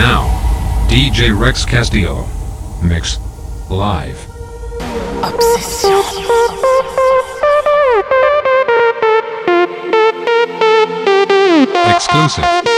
now, DJ Rex Castillo. Mix. Live. Obsession. Exclusive.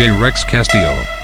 DJ Rex Castillo.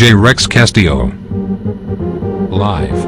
DJ Rex Castillo. Live.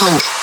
Punk.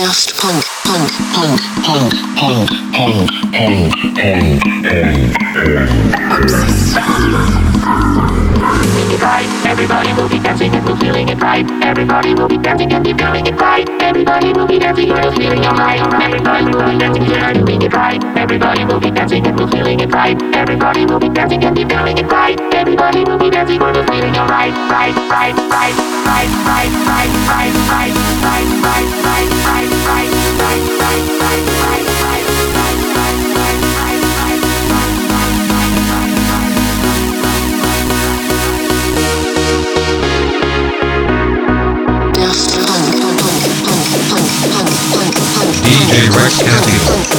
Daft Punk, punk, punk, punk, punk, punk, punk, punk, right. Everybody will be dancing and we're feeling it right. Everybody will be dancing and be feeling it right. Everybody will be dancing and we're feeling. Everybody will be dancing and we're it right. Everybody will be dancing and we're feeling it right. Everybody will be dancing and be feeling it right. We're alright. Right, right, right, right, right, right, right, right, right, right, right, Rex Castillo.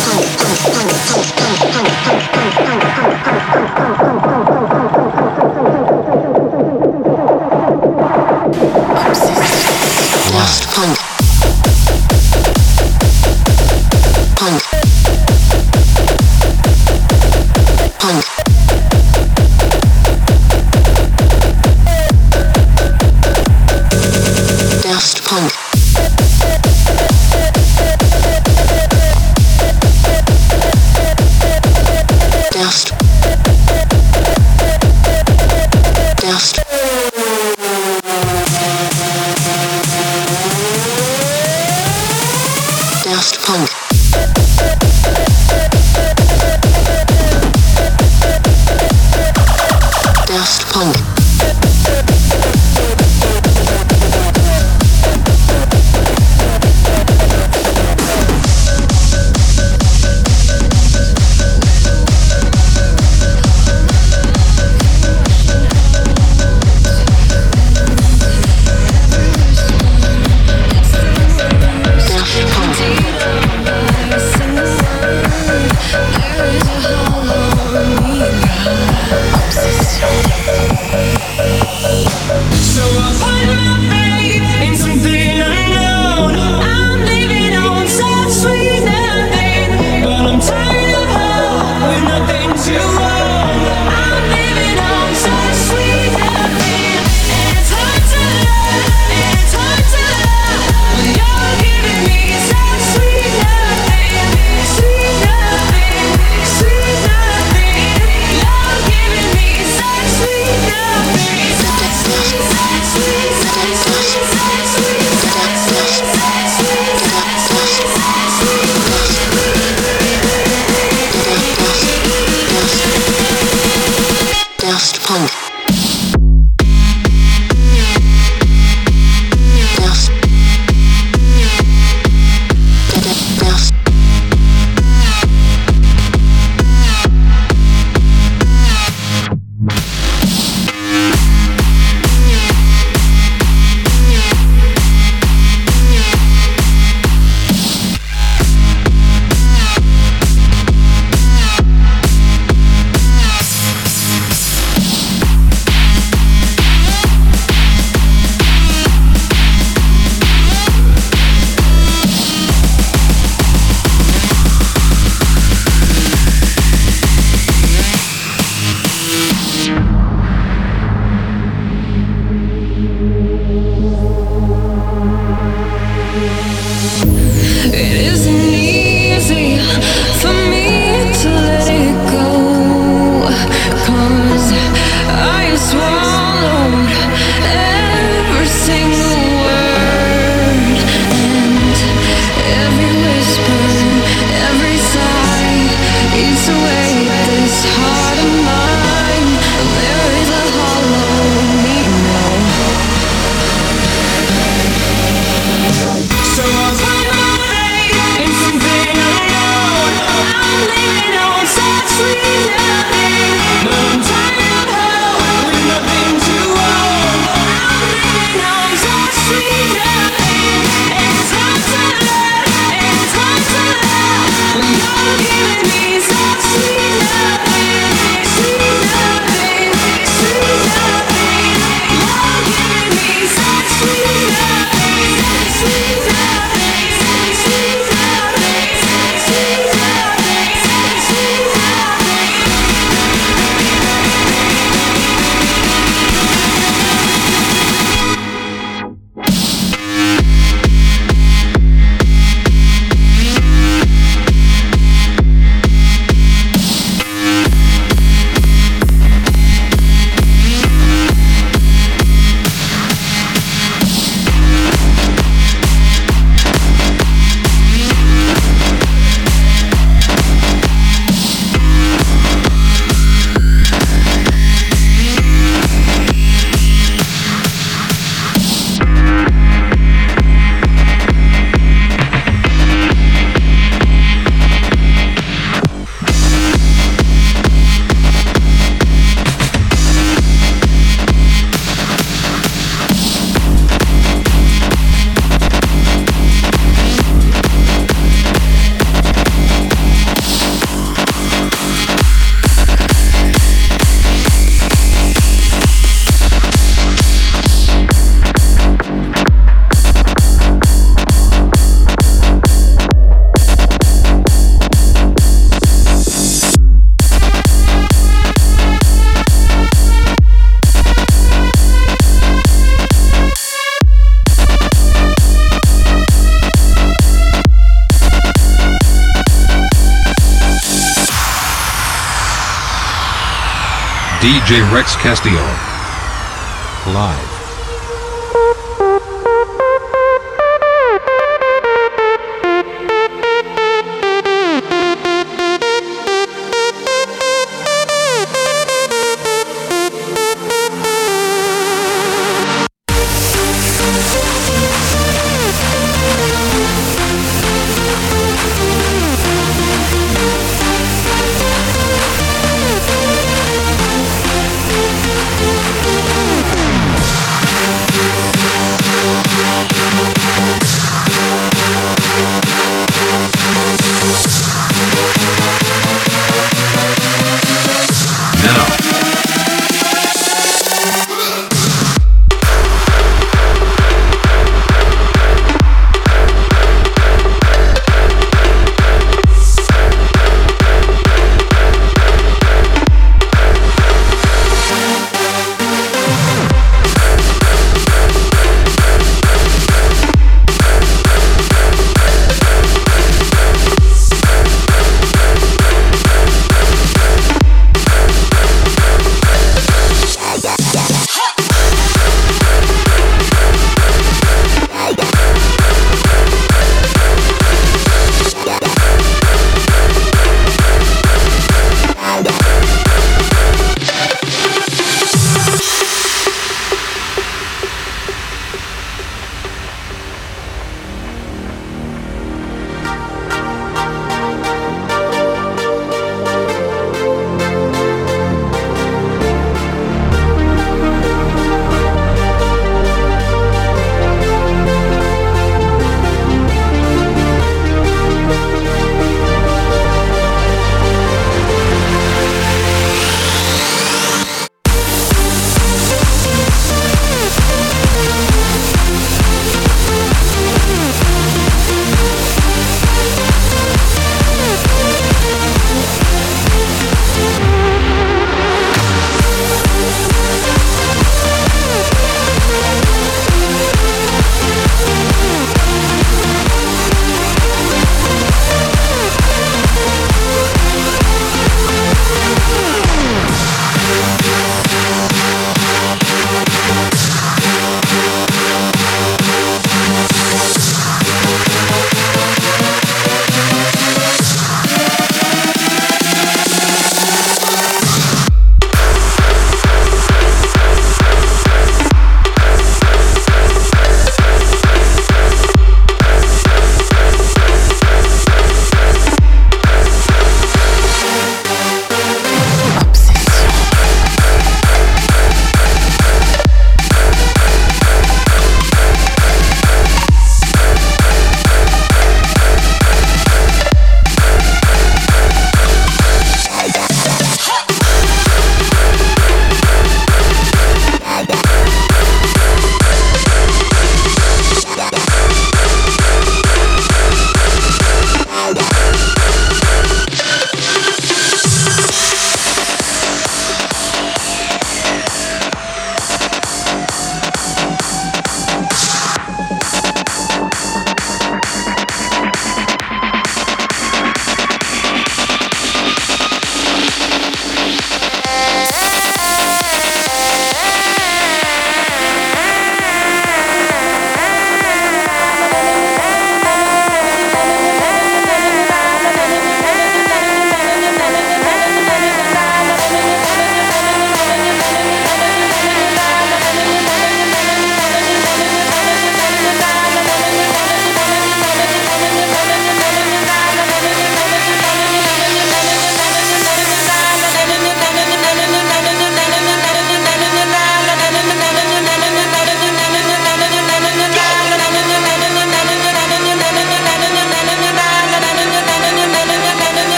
DJ Rex Castillo. Live.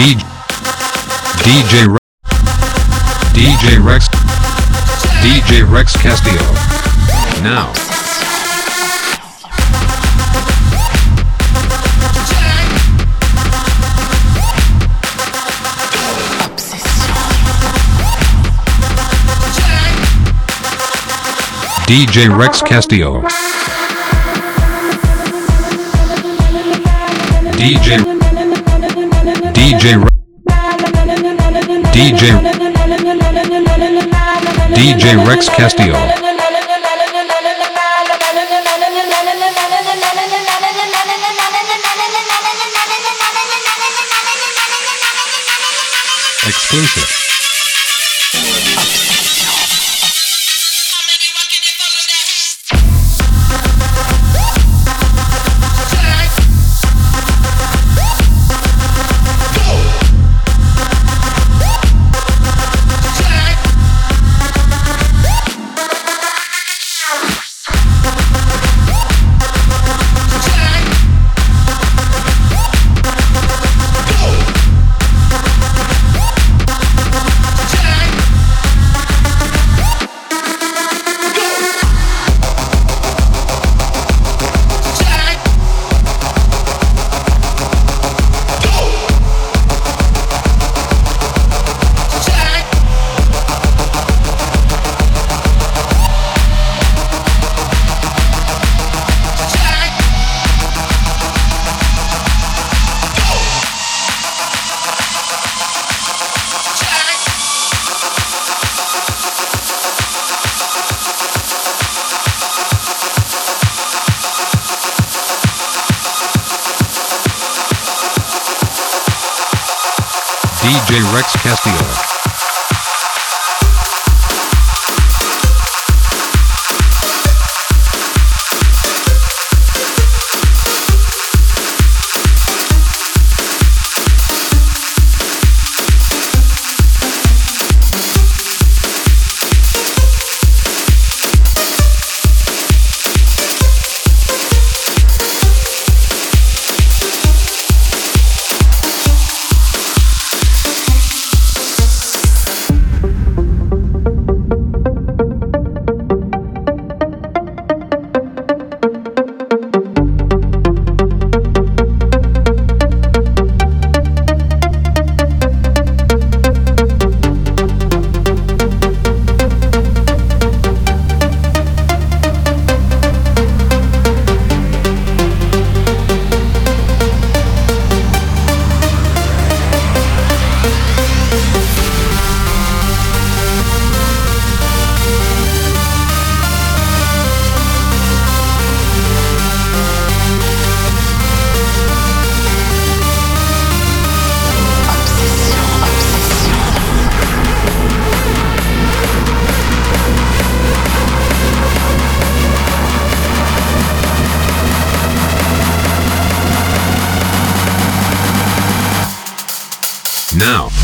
DJ. Re- DJ Rex. DJ Rex Castillo. Now. DJ Rex Castillo. DJ. DJ. DJ. DJ Rex Castillo. Exclusive. Now.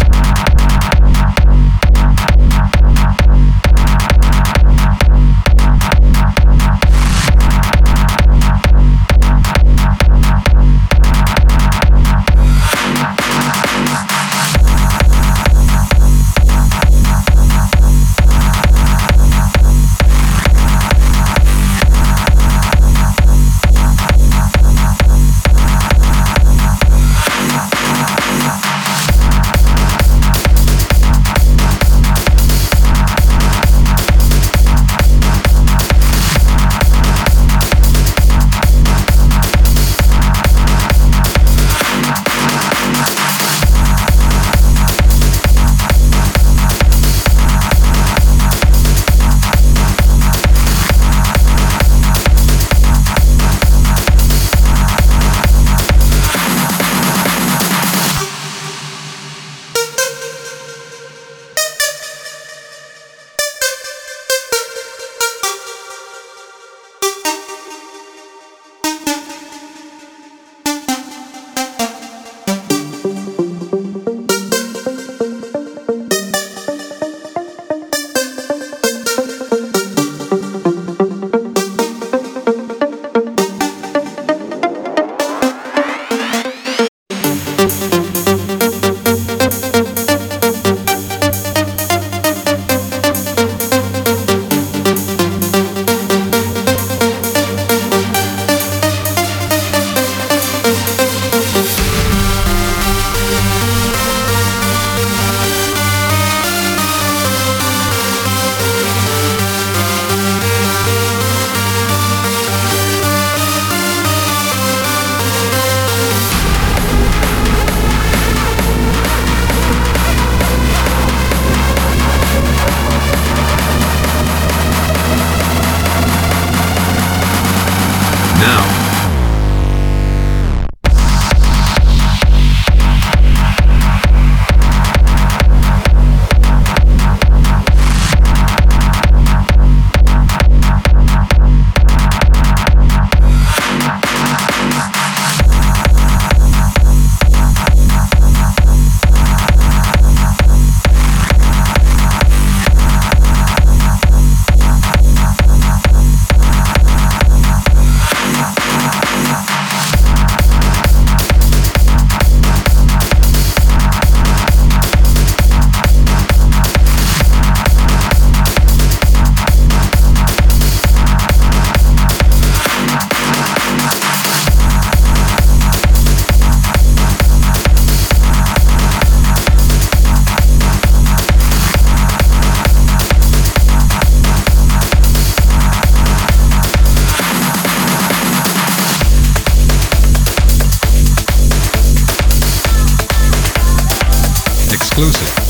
exclusive.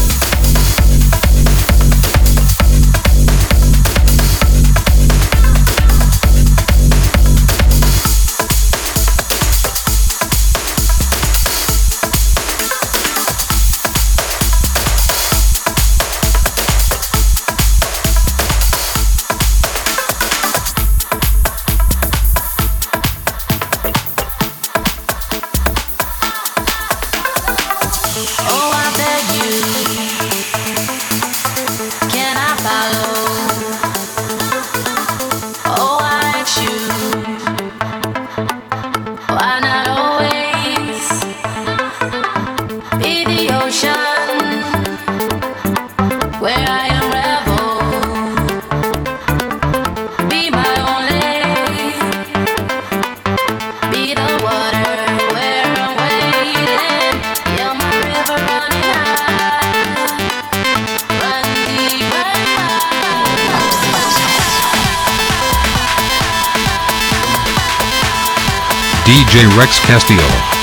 DJ Rex Castillo.